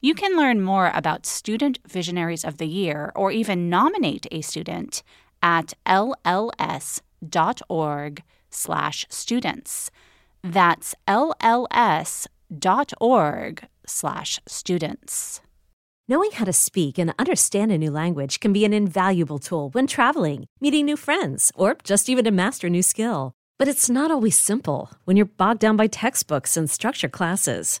You can learn more about Student Visionaries of the Year or even nominate a student at lls.org slash students. That's lls.org slash students. Knowing how to speak and understand a new language can be an invaluable tool when traveling, meeting new friends, or just even to master a new skill. But it's not always simple when you're bogged down by textbooks and structure classes.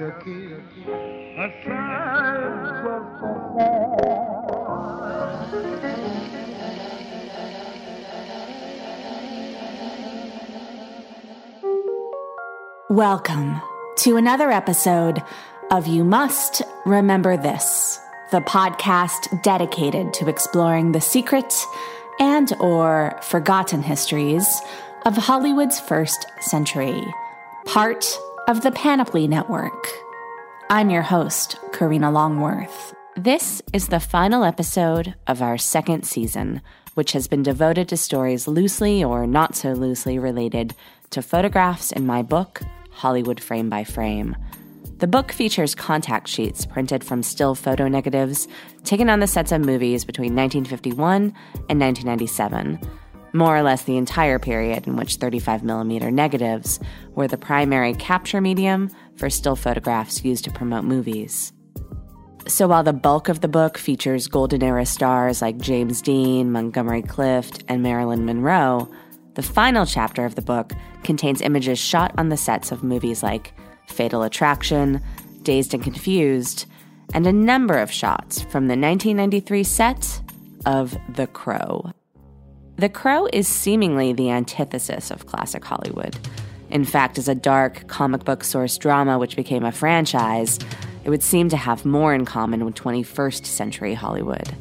Is a kiss, a sigh is just a Welcome to another episode of You Must Remember This, the podcast dedicated to exploring the secret and or forgotten histories of Hollywood's first century, part of the Panoply Network. I'm your host, Karina Longworth. This is the final episode of our second season, which has been devoted to stories loosely or not so loosely related to photographs in my book, Hollywood Frame by Frame. The book features contact sheets printed from still photo negatives taken on the sets of movies between 1951 and 1997, more or less the entire period in which 35mm negatives were the primary capture medium for still photographs used to promote movies. So while the bulk of the book features Golden Era stars like James Dean, Montgomery Clift, and Marilyn Monroe, the final chapter of the book contains images shot on the sets of movies like Fatal Attraction, Dazed and Confused, and a number of shots from the 1993 set of The Crow. The Crow is seemingly the antithesis of classic Hollywood. In fact, as a dark comic book source drama which became a franchise, it would seem to have more in common with 21st century Hollywood.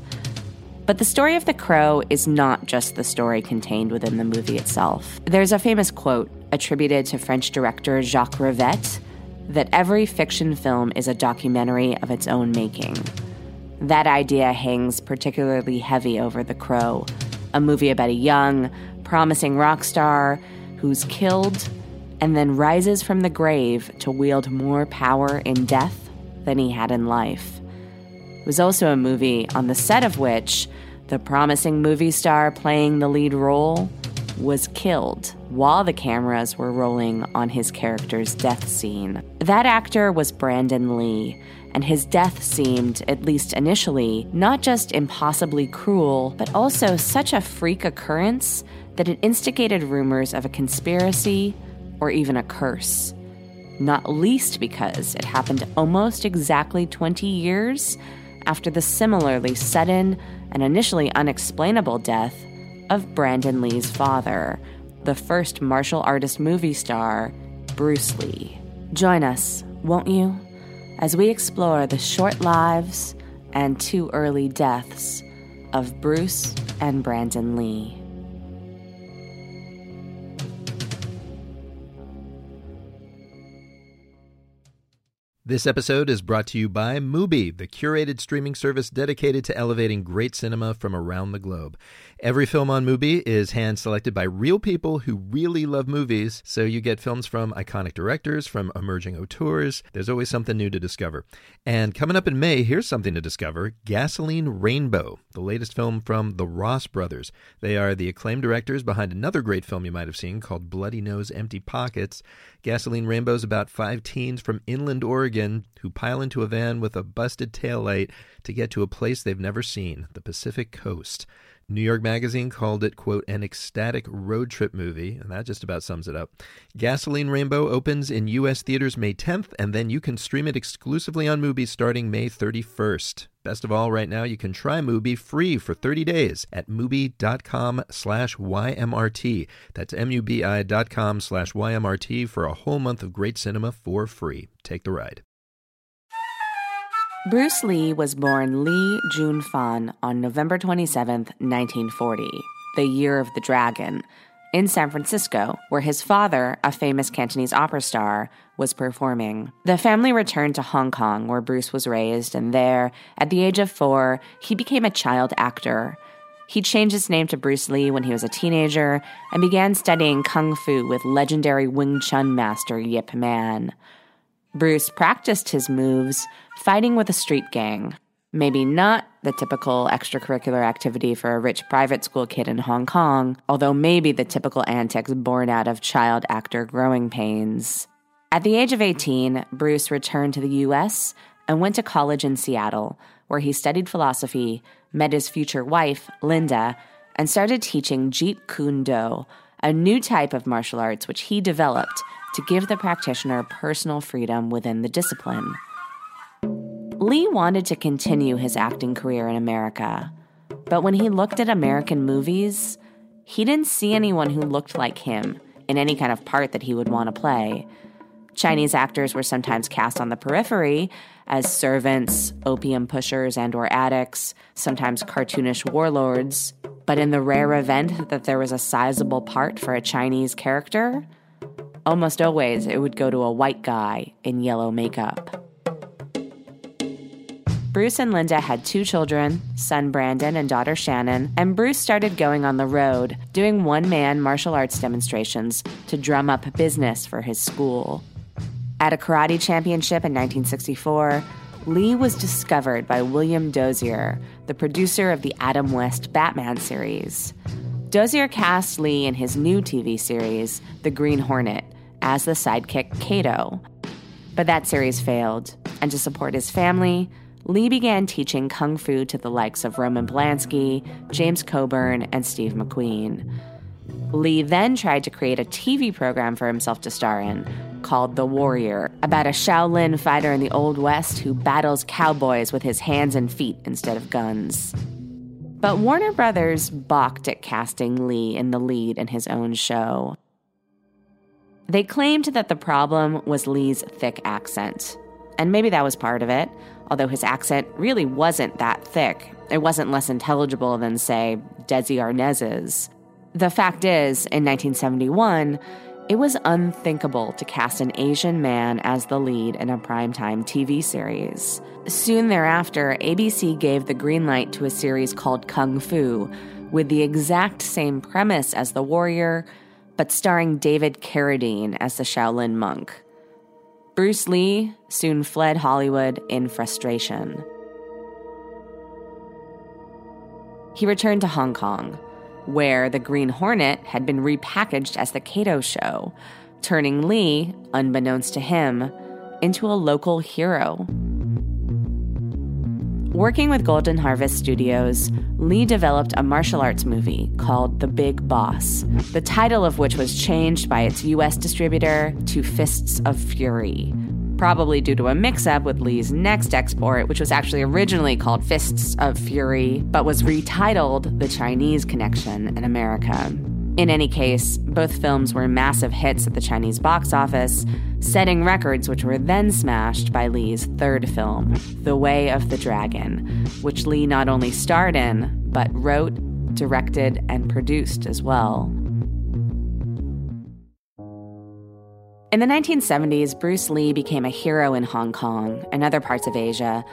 But the story of The Crow is not just the story contained within the movie itself. There's a famous quote attributed to French director Jacques Rivette that every fiction film is a documentary of its own making. That idea hangs particularly heavy over The Crow, a movie about a young, promising rock star who's killed and then rises from the grave to wield more power in death than he had in life. It was also a movie on the set of which the promising movie star playing the lead role was killed while the cameras were rolling on his character's death scene. That actor was Brandon Lee, and his death seemed, at least initially, not just impossibly cruel, but also such a freak occurrence that it instigated rumors of a conspiracy or even a curse. Not least because it happened almost exactly 20 years after the similarly sudden and initially unexplainable death of Brandon Lee's father, the first martial artist movie star, Bruce Lee. Join us, won't you, as we explore the short lives and too early deaths of Bruce and Brandon Lee. This episode is brought to you by Mubi, the curated streaming service dedicated to elevating great cinema from around the globe. Every film on Mubi is hand selected by real people who really love movies, so you get films from iconic directors, from emerging auteurs. There's always something new to discover. And coming up in May, here's something to discover Gasoline Rainbow, the latest film from the Ross brothers. They are the acclaimed directors behind another great film you might have seen called Bloody Nose Empty Pockets. Gasoline Rainbow is about five teens from inland Oregon who pile into a van with a busted taillight to get to a place they've never seen, the Pacific Coast. New York Magazine called it, quote, an ecstatic road trip movie, and that just about sums it up. Gasoline Rainbow opens in U.S. theaters May 10th, and then you can stream it exclusively on Mubi starting May 31st. Best of all, right now you can try Mubi free for 30 days at mubi.com slash YMRT. That's M-U-B-I dot com slash YMRT for a whole month of great cinema for free. Take the ride. Bruce Lee was born Lee Jun Fan on November 27, 1940, the year of the dragon, in San Francisco, where his father, a famous Cantonese opera star, was performing. The family returned to Hong Kong, where Bruce was raised, and there, at the age of four, he became a child actor. He changed his name to Bruce Lee when he was a teenager and began studying kung fu with legendary Wing Chun master Yip Man. Bruce practiced his moves fighting with a street gang. Maybe not the typical extracurricular activity for a rich private school kid in Hong Kong, although maybe the typical antics born out of child actor growing pains. At the age of 18, Bruce returned to the US and went to college in Seattle, where he studied philosophy, met his future wife, Linda, and started teaching Jeet Kune Do, a new type of martial arts which he developed to give the practitioner personal freedom within the discipline. Lee wanted to continue his acting career in America, but when he looked at American movies, he didn't see anyone who looked like him in any kind of part that he would want to play. Chinese actors were sometimes cast on the periphery as servants, opium pushers, and or addicts, sometimes cartoonish warlords. But in the rare event that there was a sizable part for a Chinese character, Almost always, it would go to a white guy in yellow makeup. Bruce and Linda had two children, son Brandon and daughter Shannon, and Bruce started going on the road, doing one man martial arts demonstrations to drum up business for his school. At a karate championship in 1964, Lee was discovered by William Dozier, the producer of the Adam West Batman series. Dozier cast Lee in his new TV series, The Green Hornet, as the sidekick Kato. But that series failed, and to support his family, Lee began teaching kung fu to the likes of Roman Polanski, James Coburn, and Steve McQueen. Lee then tried to create a TV program for himself to star in called The Warrior, about a Shaolin fighter in the Old West who battles cowboys with his hands and feet instead of guns. But Warner Brothers balked at casting Lee in the lead in his own show. They claimed that the problem was Lee's thick accent. And maybe that was part of it, although his accent really wasn't that thick. It wasn't less intelligible than, say, Desi Arnaz's. The fact is, in 1971, it was unthinkable to cast an Asian man as the lead in a primetime TV series. Soon thereafter, ABC gave the green light to a series called Kung Fu, with the exact same premise as The Warrior, but starring David Carradine as the Shaolin monk. Bruce Lee soon fled Hollywood in frustration. He returned to Hong Kong where the Green Hornet had been repackaged as the Kato Show, turning Lee, unbeknownst to him, into a local hero. Working with Golden Harvest Studios, Lee developed a martial arts movie called The Big Boss, the title of which was changed by its US distributor to Fists of Fury, probably due to a mix up with Lee's next export, which was actually originally called Fists of Fury, but was retitled The Chinese Connection in America. In any case, both films were massive hits at the Chinese box office, setting records which were then smashed by Lee's third film, The Way of the Dragon, which Lee not only starred in, but wrote, directed, and produced as well. In the 1970s, Bruce Lee became a hero in Hong Kong and other parts of Asia,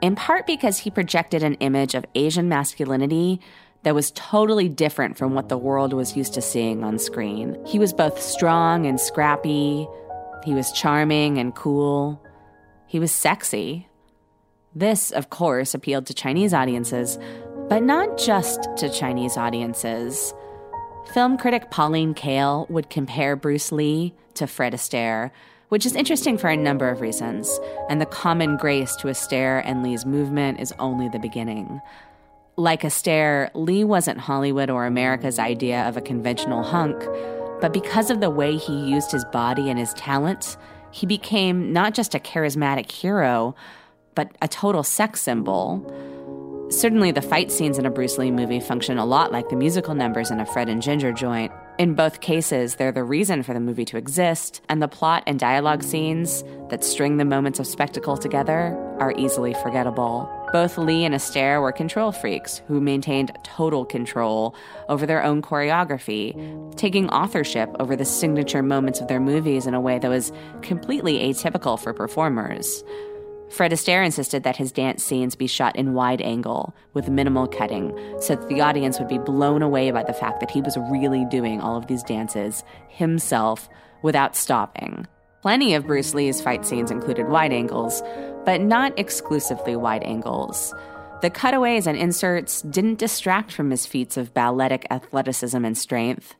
in part because he projected an image of Asian masculinity that was totally different from what the world was used to seeing on screen. He was both strong and scrappy, he was charming and cool, he was sexy. This, of course, appealed to Chinese audiences, but not just to Chinese audiences. Film critic Pauline Kael would compare Bruce Lee to Fred Astaire, which is interesting for a number of reasons, and the common grace to Astaire and Lee's movement is only the beginning. Like Astaire, Lee wasn't Hollywood or America's idea of a conventional hunk, but because of the way he used his body and his talents, he became not just a charismatic hero, but a total sex symbol. Certainly, the fight scenes in a Bruce Lee movie function a lot like the musical numbers in a Fred and Ginger joint. In both cases, they're the reason for the movie to exist, and the plot and dialogue scenes that string the moments of spectacle together are easily forgettable. Both Lee and Astaire were control freaks who maintained total control over their own choreography, taking authorship over the signature moments of their movies in a way that was completely atypical for performers. Fred Astaire insisted that his dance scenes be shot in wide angle with minimal cutting so that the audience would be blown away by the fact that he was really doing all of these dances himself without stopping. Plenty of Bruce Lee's fight scenes included wide angles, but not exclusively wide angles. The cutaways and inserts didn't distract from his feats of balletic athleticism and strength.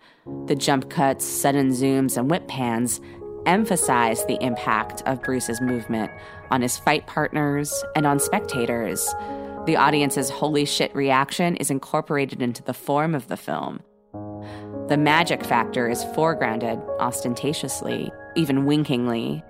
The jump cuts, sudden zooms, and whip pans emphasized the impact of Bruce's movement on his fight partners and on spectators. The audience's holy shit reaction is incorporated into the form of the film. The magic factor is foregrounded ostentatiously, even winkingly.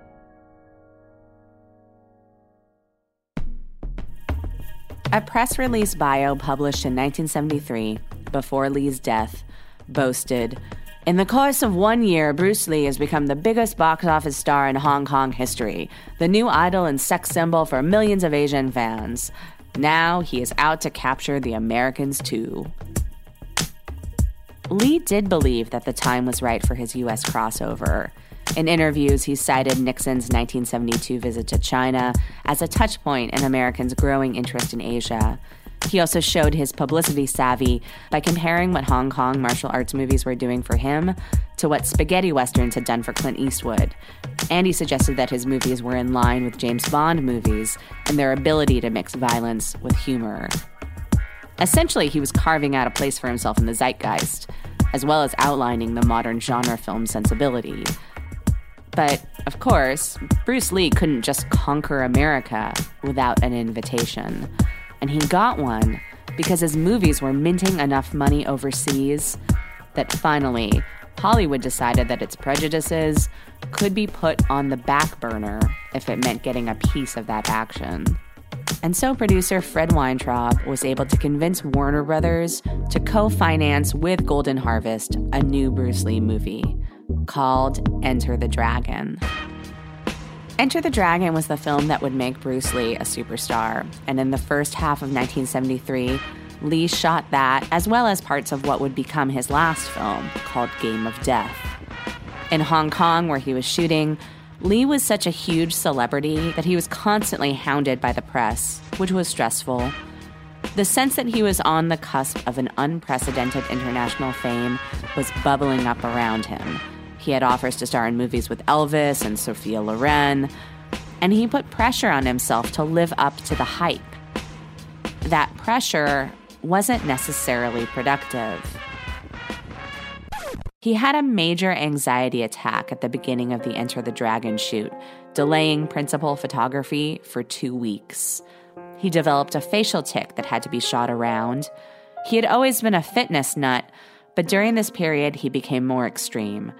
A press release bio published in 1973, before Lee's death, boasted In the course of one year, Bruce Lee has become the biggest box office star in Hong Kong history, the new idol and sex symbol for millions of Asian fans. Now he is out to capture the Americans too. Lee did believe that the time was right for his U.S. crossover. In interviews, he cited Nixon's 1972 visit to China as a touchpoint in Americans' growing interest in Asia. He also showed his publicity savvy by comparing what Hong Kong martial arts movies were doing for him to what spaghetti westerns had done for Clint Eastwood. And he suggested that his movies were in line with James Bond movies and their ability to mix violence with humor. Essentially, he was carving out a place for himself in the zeitgeist, as well as outlining the modern genre film sensibility. But, of course, Bruce Lee couldn't just conquer America without an invitation. And he got one because his movies were minting enough money overseas that finally Hollywood decided that its prejudices could be put on the back burner if it meant getting a piece of that action. And so producer Fred Weintraub was able to convince Warner Brothers to co finance with Golden Harvest a new Bruce Lee movie called Enter the Dragon. Enter the Dragon was the film that would make Bruce Lee a superstar, and in the first half of 1973, Lee shot that as well as parts of what would become his last film called Game of Death. In Hong Kong, where he was shooting, Lee was such a huge celebrity that he was constantly hounded by the press, which was stressful. The sense that he was on the cusp of an unprecedented international fame was bubbling up around him. He had offers to star in movies with Elvis and Sophia Loren, and he put pressure on himself to live up to the hype. That pressure wasn't necessarily productive. He had a major anxiety attack at the beginning of the Enter the Dragon shoot, delaying principal photography for two weeks. He developed a facial tic that had to be shot around. He had always been a fitness nut, but during this period he became more extreme.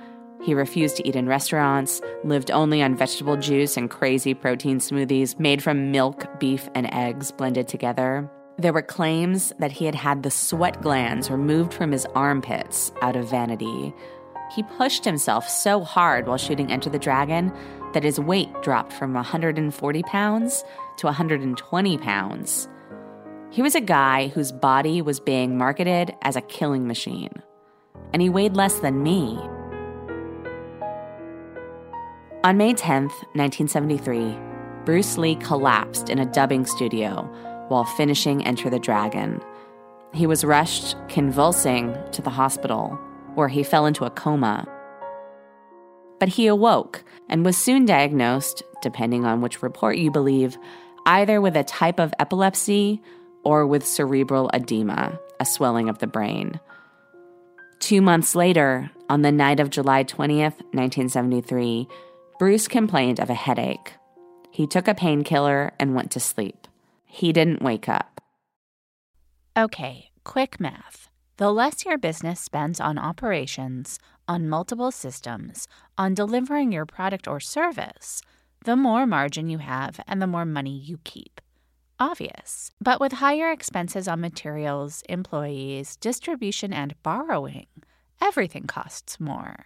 He refused to eat in restaurants, lived only on vegetable juice and crazy protein smoothies made from milk, beef, and eggs blended together. There were claims that he had had the sweat glands removed from his armpits out of vanity. He pushed himself so hard while shooting Enter the Dragon that his weight dropped from 140 pounds to 120 pounds. He was a guy whose body was being marketed as a killing machine, and he weighed less than me. On May 10th, 1973, Bruce Lee collapsed in a dubbing studio while finishing Enter the Dragon. He was rushed, convulsing, to the hospital, where he fell into a coma. But he awoke and was soon diagnosed, depending on which report you believe, either with a type of epilepsy or with cerebral edema, a swelling of the brain. Two months later, on the night of July 20th, 1973, Bruce complained of a headache. He took a painkiller and went to sleep. He didn't wake up. Okay, quick math. The less your business spends on operations, on multiple systems, on delivering your product or service, the more margin you have and the more money you keep. Obvious. But with higher expenses on materials, employees, distribution, and borrowing, everything costs more.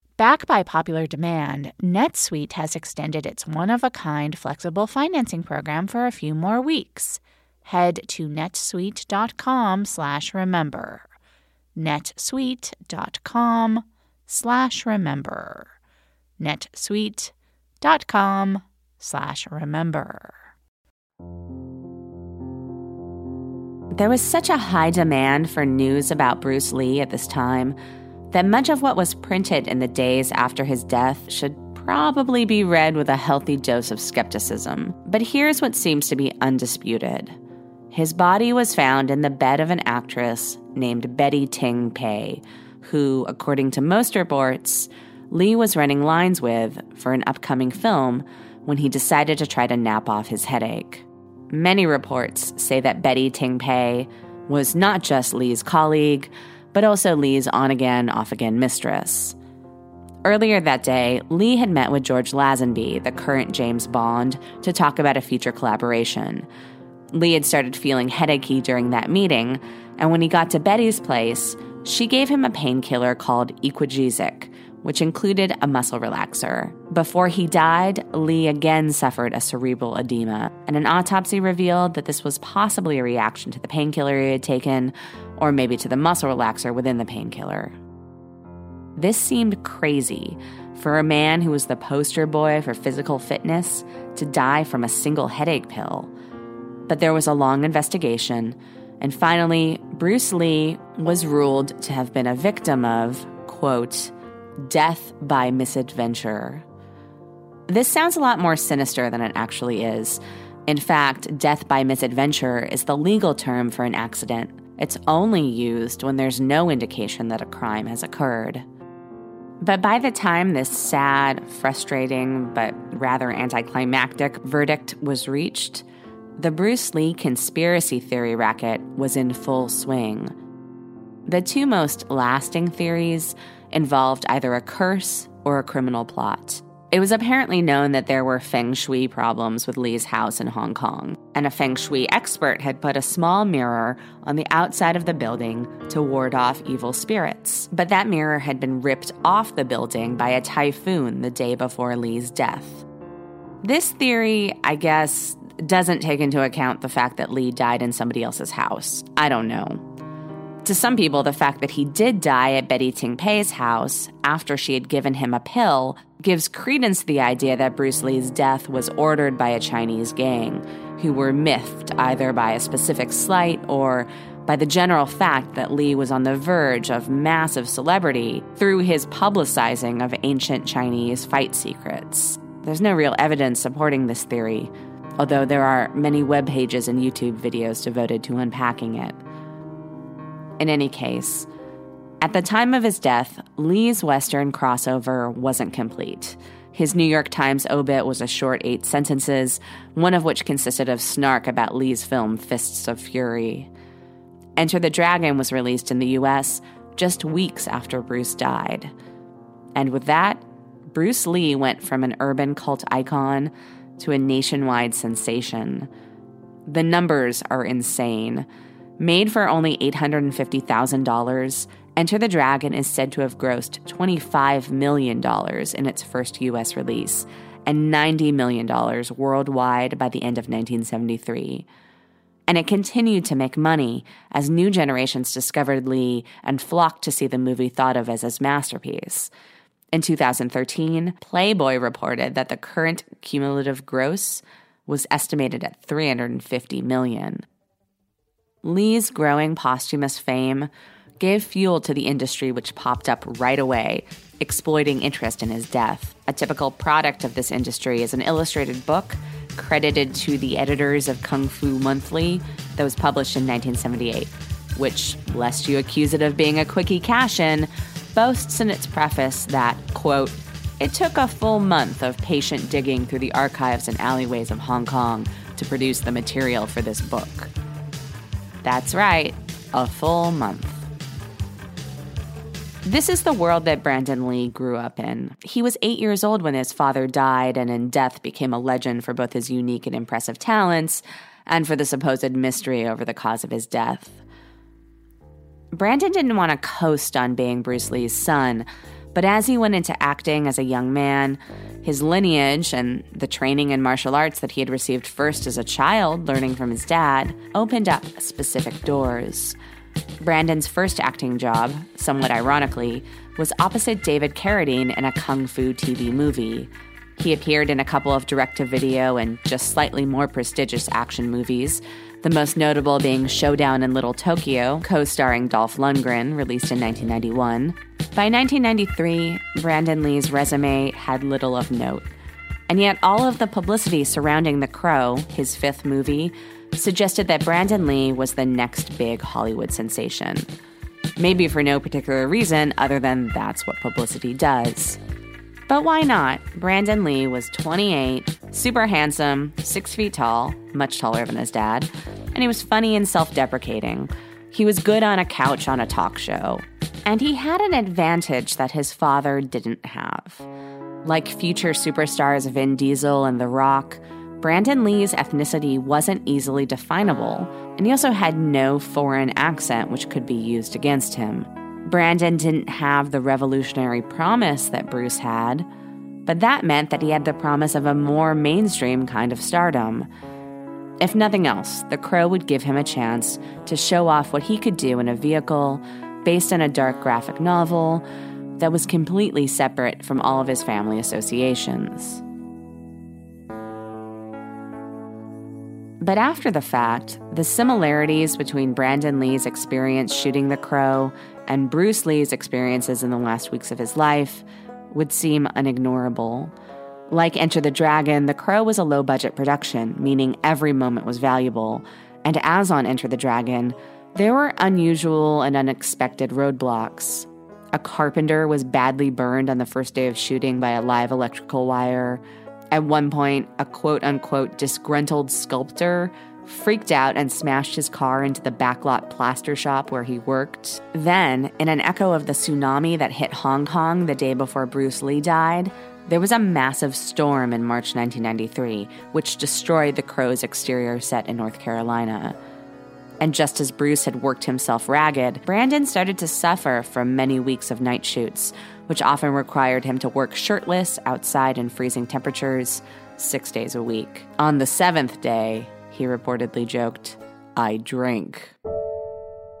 Backed by popular demand, NetSuite has extended its one of a kind flexible financing program for a few more weeks. Head to netsuite.com slash remember. netsuite.com slash remember. netsuite.com slash remember. There was such a high demand for news about Bruce Lee at this time that much of what was printed in the days after his death should probably be read with a healthy dose of skepticism. But here's what seems to be undisputed his body was found in the bed of an actress named Betty Ting Pei, who, according to most reports, Lee was running lines with for an upcoming film when he decided to try to nap off his headache. Many reports say that Betty Ting Pei was not just Lee's colleague, but also Lee's on again, off again mistress. Earlier that day, Lee had met with George Lazenby, the current James Bond, to talk about a future collaboration. Lee had started feeling headachy during that meeting, and when he got to Betty's place, she gave him a painkiller called Equagesic, which included a muscle relaxer. Before he died, Lee again suffered a cerebral edema, and an autopsy revealed that this was possibly a reaction to the painkiller he had taken, or maybe to the muscle relaxer within the painkiller. This seemed crazy for a man who was the poster boy for physical fitness to die from a single headache pill. But there was a long investigation, and finally, Bruce Lee was ruled to have been a victim of, quote, death by misadventure. This sounds a lot more sinister than it actually is. In fact, death by misadventure is the legal term for an accident. It's only used when there's no indication that a crime has occurred. But by the time this sad, frustrating, but rather anticlimactic verdict was reached, the Bruce Lee conspiracy theory racket was in full swing. The two most lasting theories involved either a curse or a criminal plot. It was apparently known that there were feng shui problems with Lee's house in Hong Kong, and a feng shui expert had put a small mirror on the outside of the building to ward off evil spirits. But that mirror had been ripped off the building by a typhoon the day before Lee's death. This theory, I guess, doesn't take into account the fact that Lee died in somebody else's house. I don't know. To some people, the fact that he did die at Betty Ting Pei's house after she had given him a pill gives credence to the idea that Bruce Lee's death was ordered by a Chinese gang who were miffed either by a specific slight or by the general fact that Lee was on the verge of massive celebrity through his publicizing of ancient Chinese fight secrets. There's no real evidence supporting this theory, although there are many web pages and YouTube videos devoted to unpacking it. In any case, at the time of his death, Lee's Western crossover wasn't complete. His New York Times obit was a short eight sentences, one of which consisted of snark about Lee's film Fists of Fury. Enter the Dragon was released in the US just weeks after Bruce died. And with that, Bruce Lee went from an urban cult icon to a nationwide sensation. The numbers are insane. Made for only $850,000, Enter the Dragon is said to have grossed $25 million in its first US release and $90 million worldwide by the end of 1973. And it continued to make money as new generations discovered Lee and flocked to see the movie thought of as his masterpiece. In 2013, Playboy reported that the current cumulative gross was estimated at 350 million. Lee's growing posthumous fame gave fuel to the industry, which popped up right away, exploiting interest in his death. A typical product of this industry is an illustrated book credited to the editors of Kung Fu Monthly that was published in 1978, which, lest you accuse it of being a quickie cash in, boasts in its preface that, quote, it took a full month of patient digging through the archives and alleyways of Hong Kong to produce the material for this book. That's right, a full month. This is the world that Brandon Lee grew up in. He was eight years old when his father died, and in death became a legend for both his unique and impressive talents and for the supposed mystery over the cause of his death. Brandon didn't want to coast on being Bruce Lee's son, but as he went into acting as a young man, his lineage and the training in martial arts that he had received first as a child, learning from his dad, opened up specific doors. Brandon's first acting job, somewhat ironically, was opposite David Carradine in a kung fu TV movie. He appeared in a couple of direct to video and just slightly more prestigious action movies, the most notable being Showdown in Little Tokyo, co starring Dolph Lundgren, released in 1991. By 1993, Brandon Lee's resume had little of note. And yet, all of the publicity surrounding The Crow, his fifth movie, suggested that Brandon Lee was the next big Hollywood sensation. Maybe for no particular reason other than that's what publicity does. But why not? Brandon Lee was 28, super handsome, six feet tall, much taller than his dad, and he was funny and self deprecating. He was good on a couch on a talk show. And he had an advantage that his father didn't have. Like future superstars Vin Diesel and The Rock, Brandon Lee's ethnicity wasn't easily definable, and he also had no foreign accent which could be used against him. Brandon didn't have the revolutionary promise that Bruce had, but that meant that he had the promise of a more mainstream kind of stardom. If nothing else, The Crow would give him a chance to show off what he could do in a vehicle based on a dark graphic novel that was completely separate from all of his family associations. But after the fact, the similarities between Brandon Lee's experience shooting the crow and Bruce Lee's experiences in the last weeks of his life would seem unignorable. Like Enter the Dragon, The Crow was a low budget production, meaning every moment was valuable. And as on Enter the Dragon, there were unusual and unexpected roadblocks. A carpenter was badly burned on the first day of shooting by a live electrical wire. At one point, a quote unquote disgruntled sculptor freaked out and smashed his car into the backlot plaster shop where he worked. Then, in an echo of the tsunami that hit Hong Kong the day before Bruce Lee died, there was a massive storm in March 1993, which destroyed the Crow's exterior set in North Carolina. And just as Bruce had worked himself ragged, Brandon started to suffer from many weeks of night shoots, which often required him to work shirtless outside in freezing temperatures six days a week. On the seventh day, he reportedly joked, I drink.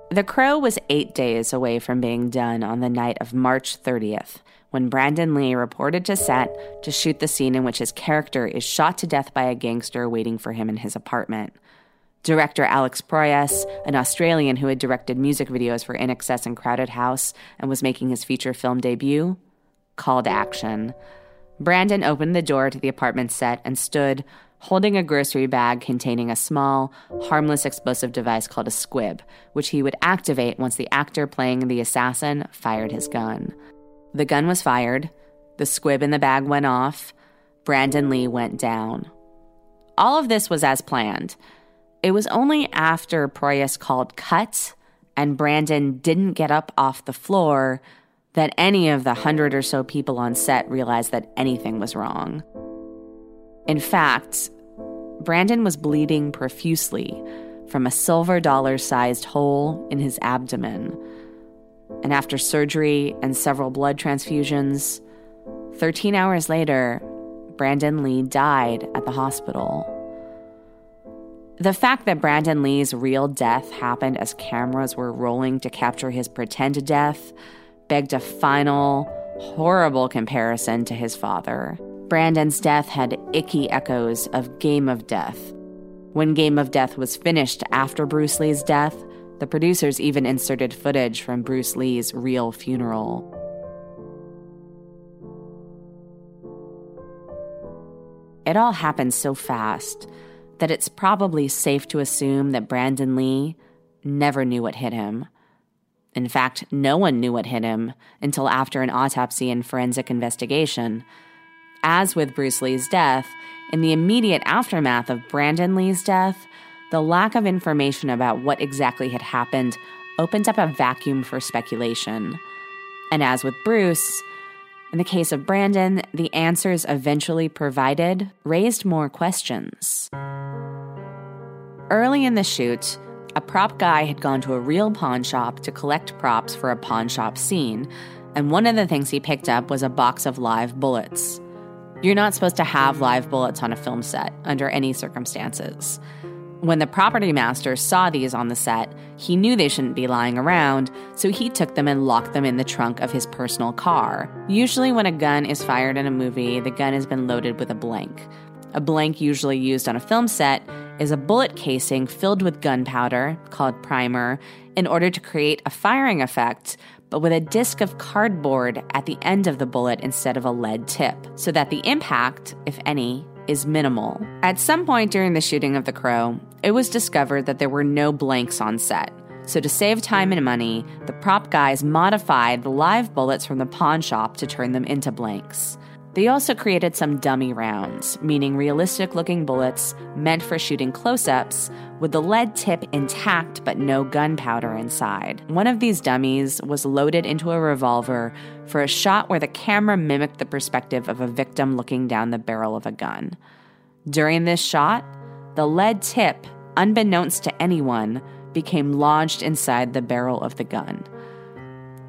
The Crow was eight days away from being done on the night of March 30th when Brandon Lee reported to set to shoot the scene in which his character is shot to death by a gangster waiting for him in his apartment. Director Alex Proyas, an Australian who had directed music videos for INXS and Crowded House and was making his feature film debut, called action. Brandon opened the door to the apartment set and stood, holding a grocery bag containing a small, harmless explosive device called a squib, which he would activate once the actor playing the assassin fired his gun. The gun was fired, the squib in the bag went off, Brandon Lee went down. All of this was as planned. It was only after Proyas called cut and Brandon didn't get up off the floor that any of the hundred or so people on set realized that anything was wrong. In fact, Brandon was bleeding profusely from a silver dollar sized hole in his abdomen. And after surgery and several blood transfusions, 13 hours later, Brandon Lee died at the hospital. The fact that Brandon Lee's real death happened as cameras were rolling to capture his pretend death begged a final, horrible comparison to his father. Brandon's death had icky echoes of Game of Death. When Game of Death was finished after Bruce Lee's death, the producers even inserted footage from Bruce Lee's real funeral. It all happened so fast that it's probably safe to assume that Brandon Lee never knew what hit him. In fact, no one knew what hit him until after an autopsy and forensic investigation. As with Bruce Lee's death, in the immediate aftermath of Brandon Lee's death, the lack of information about what exactly had happened opened up a vacuum for speculation. And as with Bruce, in the case of Brandon, the answers eventually provided raised more questions. Early in the shoot, a prop guy had gone to a real pawn shop to collect props for a pawn shop scene, and one of the things he picked up was a box of live bullets. You're not supposed to have live bullets on a film set under any circumstances. When the property master saw these on the set, he knew they shouldn't be lying around, so he took them and locked them in the trunk of his personal car. Usually, when a gun is fired in a movie, the gun has been loaded with a blank. A blank, usually used on a film set, is a bullet casing filled with gunpowder, called primer, in order to create a firing effect, but with a disc of cardboard at the end of the bullet instead of a lead tip, so that the impact, if any, is minimal. At some point during the shooting of The Crow, it was discovered that there were no blanks on set. So, to save time and money, the prop guys modified the live bullets from the pawn shop to turn them into blanks. They also created some dummy rounds, meaning realistic looking bullets meant for shooting close ups with the lead tip intact but no gunpowder inside. One of these dummies was loaded into a revolver for a shot where the camera mimicked the perspective of a victim looking down the barrel of a gun. During this shot, the lead tip, unbeknownst to anyone, became lodged inside the barrel of the gun.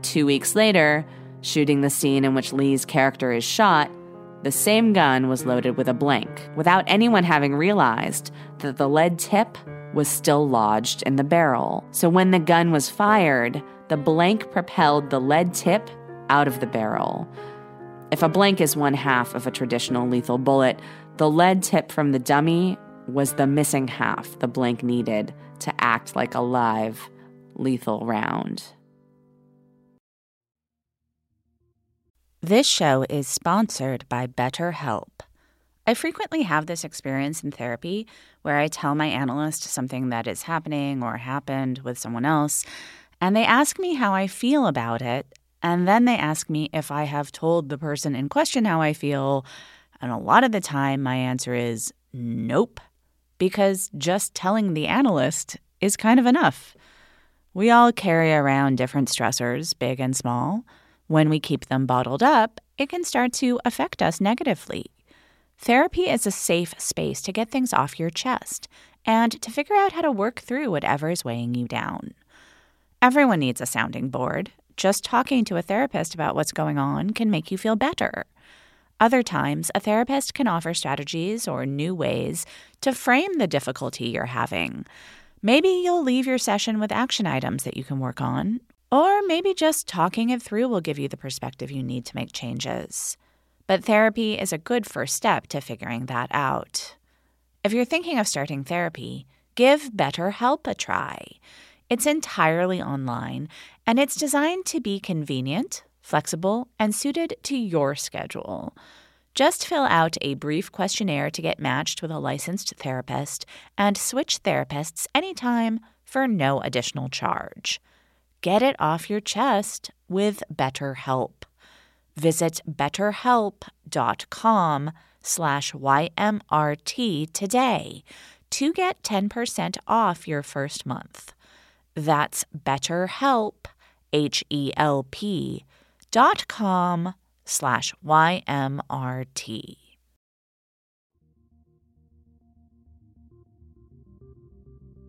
Two weeks later, Shooting the scene in which Lee's character is shot, the same gun was loaded with a blank, without anyone having realized that the lead tip was still lodged in the barrel. So when the gun was fired, the blank propelled the lead tip out of the barrel. If a blank is one half of a traditional lethal bullet, the lead tip from the dummy was the missing half the blank needed to act like a live, lethal round. This show is sponsored by BetterHelp. I frequently have this experience in therapy where I tell my analyst something that is happening or happened with someone else, and they ask me how I feel about it, and then they ask me if I have told the person in question how I feel, and a lot of the time my answer is nope, because just telling the analyst is kind of enough. We all carry around different stressors, big and small. When we keep them bottled up, it can start to affect us negatively. Therapy is a safe space to get things off your chest and to figure out how to work through whatever is weighing you down. Everyone needs a sounding board. Just talking to a therapist about what's going on can make you feel better. Other times, a therapist can offer strategies or new ways to frame the difficulty you're having. Maybe you'll leave your session with action items that you can work on, or maybe just talking it through will give you the perspective you need to make changes. But therapy is a good first step to figuring that out. If you're thinking of starting therapy, give BetterHelp a try. It's entirely online and it's designed to be convenient, flexible, and suited to your schedule. Just fill out a brief questionnaire to get matched with a licensed therapist and switch therapists anytime for no additional charge. Get it off your chest with BetterHelp. Visit betterhelp.com slash YMRT today to get 10% off your first month. That's betterhelp, H-E-L-P dot com slash YMRT.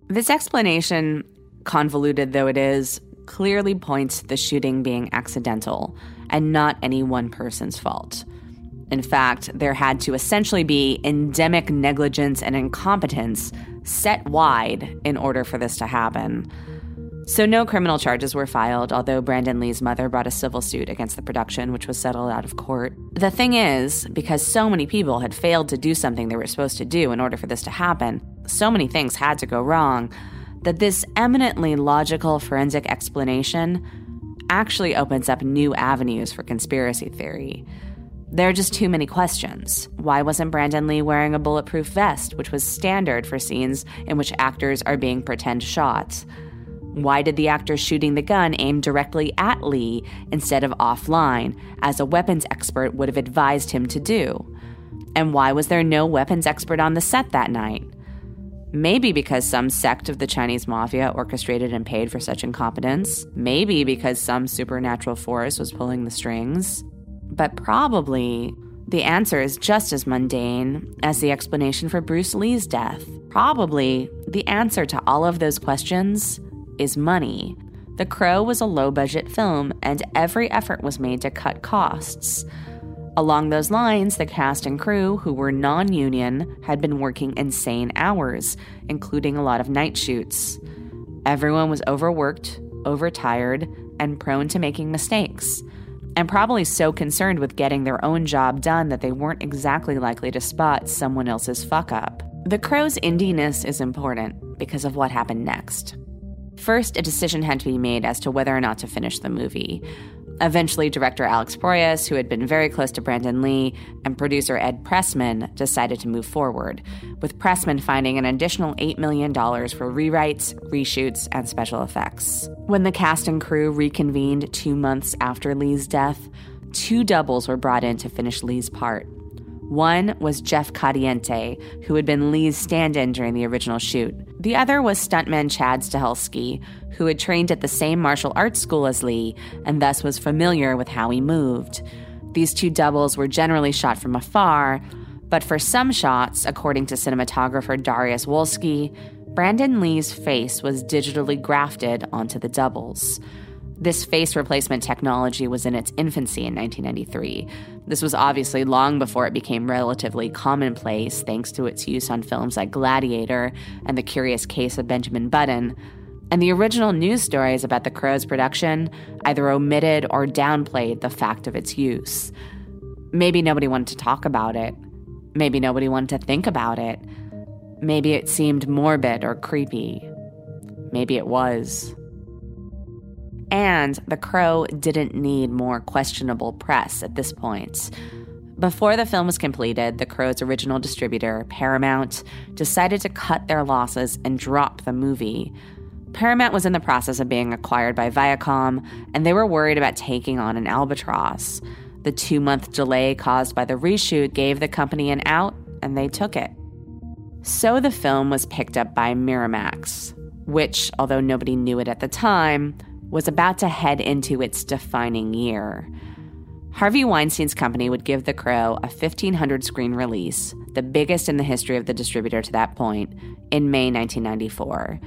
This explanation, convoluted though it is, clearly points to the shooting being accidental and not any one person's fault. In fact, there had to essentially be endemic negligence and incompetence set wide in order for this to happen. So, no criminal charges were filed, although Brandon Lee's mother brought a civil suit against the production, which was settled out of court. The thing is, because so many people had failed to do something they were supposed to do in order for this to happen, so many things had to go wrong, that this eminently logical forensic explanation actually opens up new avenues for conspiracy theory. There are just too many questions. Why wasn't Brandon Lee wearing a bulletproof vest, which was standard for scenes in which actors are being pretend shot? Why did the actor shooting the gun aim directly at Lee instead of offline, as a weapons expert would have advised him to do? And why was there no weapons expert on the set that night? Maybe because some sect of the Chinese mafia orchestrated and paid for such incompetence. Maybe because some supernatural force was pulling the strings. But probably the answer is just as mundane as the explanation for Bruce Lee's death. Probably the answer to all of those questions is money. The Crow was a low budget film, and every effort was made to cut costs. Along those lines, the cast and crew, who were non union, had been working insane hours, including a lot of night shoots. Everyone was overworked, overtired, and prone to making mistakes, and probably so concerned with getting their own job done that they weren't exactly likely to spot someone else's fuck up. The Crow's indiness is important because of what happened next. First, a decision had to be made as to whether or not to finish the movie. Eventually, director Alex Proyas, who had been very close to Brandon Lee, and producer Ed Pressman decided to move forward, with Pressman finding an additional $8 million for rewrites, reshoots, and special effects. When the cast and crew reconvened two months after Lee's death, two doubles were brought in to finish Lee's part. One was Jeff Cadiente, who had been Lee's stand in during the original shoot. The other was stuntman Chad Stahelski, who had trained at the same martial arts school as Lee and thus was familiar with how he moved. These two doubles were generally shot from afar, but for some shots, according to cinematographer Darius Wolski, Brandon Lee's face was digitally grafted onto the doubles. This face replacement technology was in its infancy in 1993. This was obviously long before it became relatively commonplace, thanks to its use on films like Gladiator and The Curious Case of Benjamin Button. And the original news stories about the Crow's production either omitted or downplayed the fact of its use. Maybe nobody wanted to talk about it. Maybe nobody wanted to think about it. Maybe it seemed morbid or creepy. Maybe it was. And The Crow didn't need more questionable press at this point. Before the film was completed, The Crow's original distributor, Paramount, decided to cut their losses and drop the movie. Paramount was in the process of being acquired by Viacom, and they were worried about taking on an albatross. The two month delay caused by the reshoot gave the company an out, and they took it. So the film was picked up by Miramax, which, although nobody knew it at the time, was about to head into its defining year. Harvey Weinstein's company would give The Crow a 1,500 screen release, the biggest in the history of the distributor to that point, in May 1994.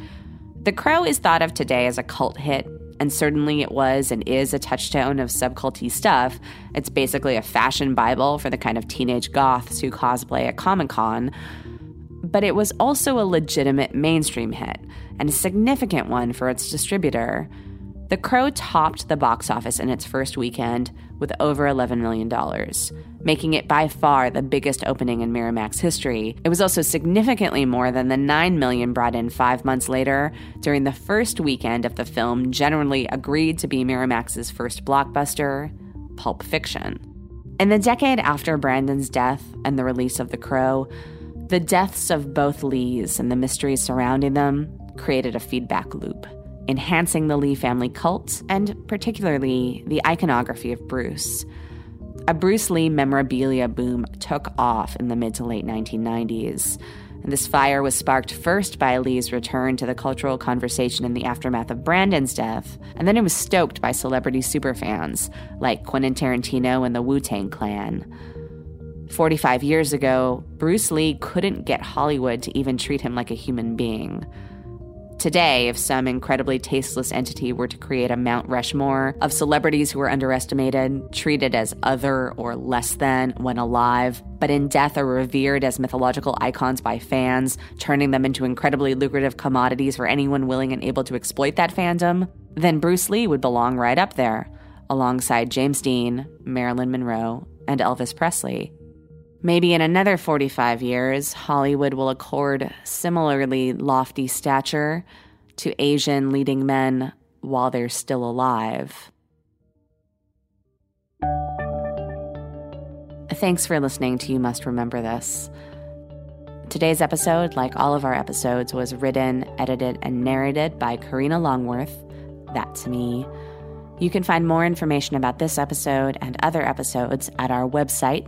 The Crow is thought of today as a cult hit, and certainly it was and is a touchstone of subculty stuff. It's basically a fashion Bible for the kind of teenage goths who cosplay at Comic Con. but it was also a legitimate mainstream hit and a significant one for its distributor. The Crow topped the box office in its first weekend with over $11 million, making it by far the biggest opening in Miramax history. It was also significantly more than the 9 million brought in five months later during the first weekend of the film generally agreed to be Miramax's first blockbuster, Pulp Fiction. In the decade after Brandon's death and the release of The Crow, the deaths of both Lees and the mysteries surrounding them created a feedback loop enhancing the Lee family cult and particularly the iconography of Bruce. A Bruce Lee memorabilia boom took off in the mid to late 1990s. And this fire was sparked first by Lee's return to the cultural conversation in the aftermath of Brandon's death, and then it was stoked by celebrity superfans like Quentin Tarantino and the Wu Tang Clan. 45 years ago, Bruce Lee couldn't get Hollywood to even treat him like a human being. Today, if some incredibly tasteless entity were to create a Mount Rushmore of celebrities who were underestimated, treated as other or less than when alive, but in death are revered as mythological icons by fans, turning them into incredibly lucrative commodities for anyone willing and able to exploit that fandom, then Bruce Lee would belong right up there, alongside James Dean, Marilyn Monroe, and Elvis Presley. Maybe in another 45 years, Hollywood will accord similarly lofty stature to Asian leading men while they're still alive. Thanks for listening to You Must Remember This. Today's episode, like all of our episodes, was written, edited, and narrated by Karina Longworth. That's me. You can find more information about this episode and other episodes at our website,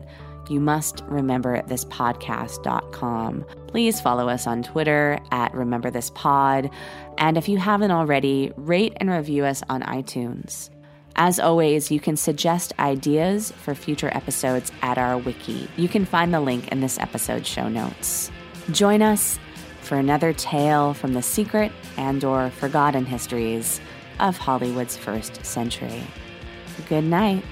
you must remember this podcast.com. Please follow us on Twitter at Remember This Pod. And if you haven't already, rate and review us on iTunes. As always, you can suggest ideas for future episodes at our wiki. You can find the link in this episode's show notes. Join us for another tale from the secret and or forgotten histories of Hollywood's first century. Good night.